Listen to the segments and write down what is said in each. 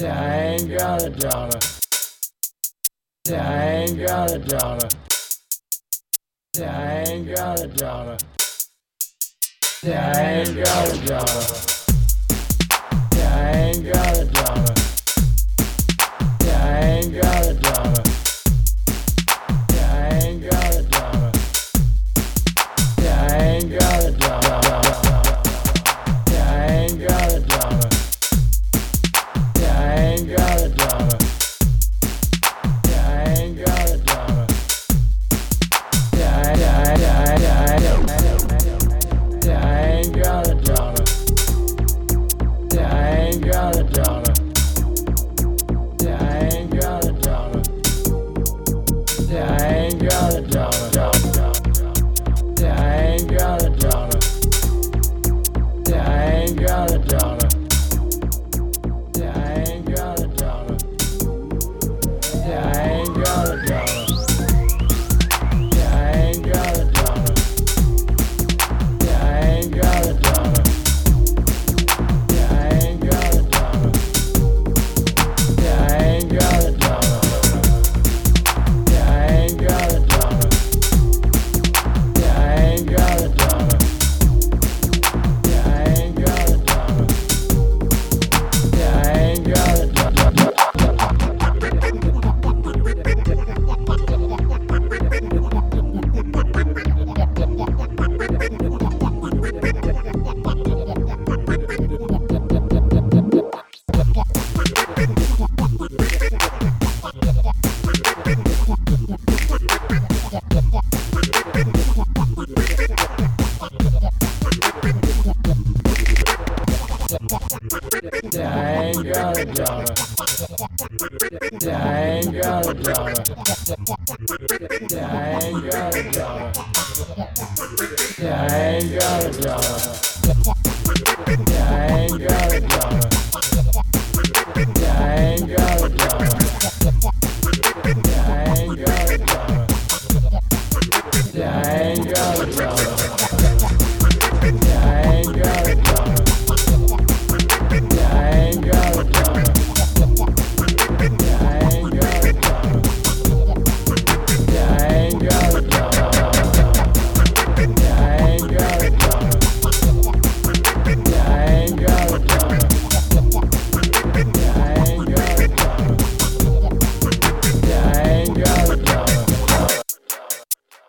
I ain't got a daughter. I ain't got a daughter. I ain't got a daughter. I ain't got a daughter. down. i ain't got a job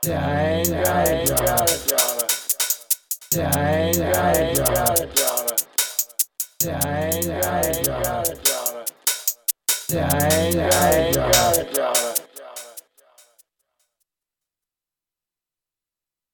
Dang, dang, got it, got it. Dang, got it, got it. Dang, got it, got got it.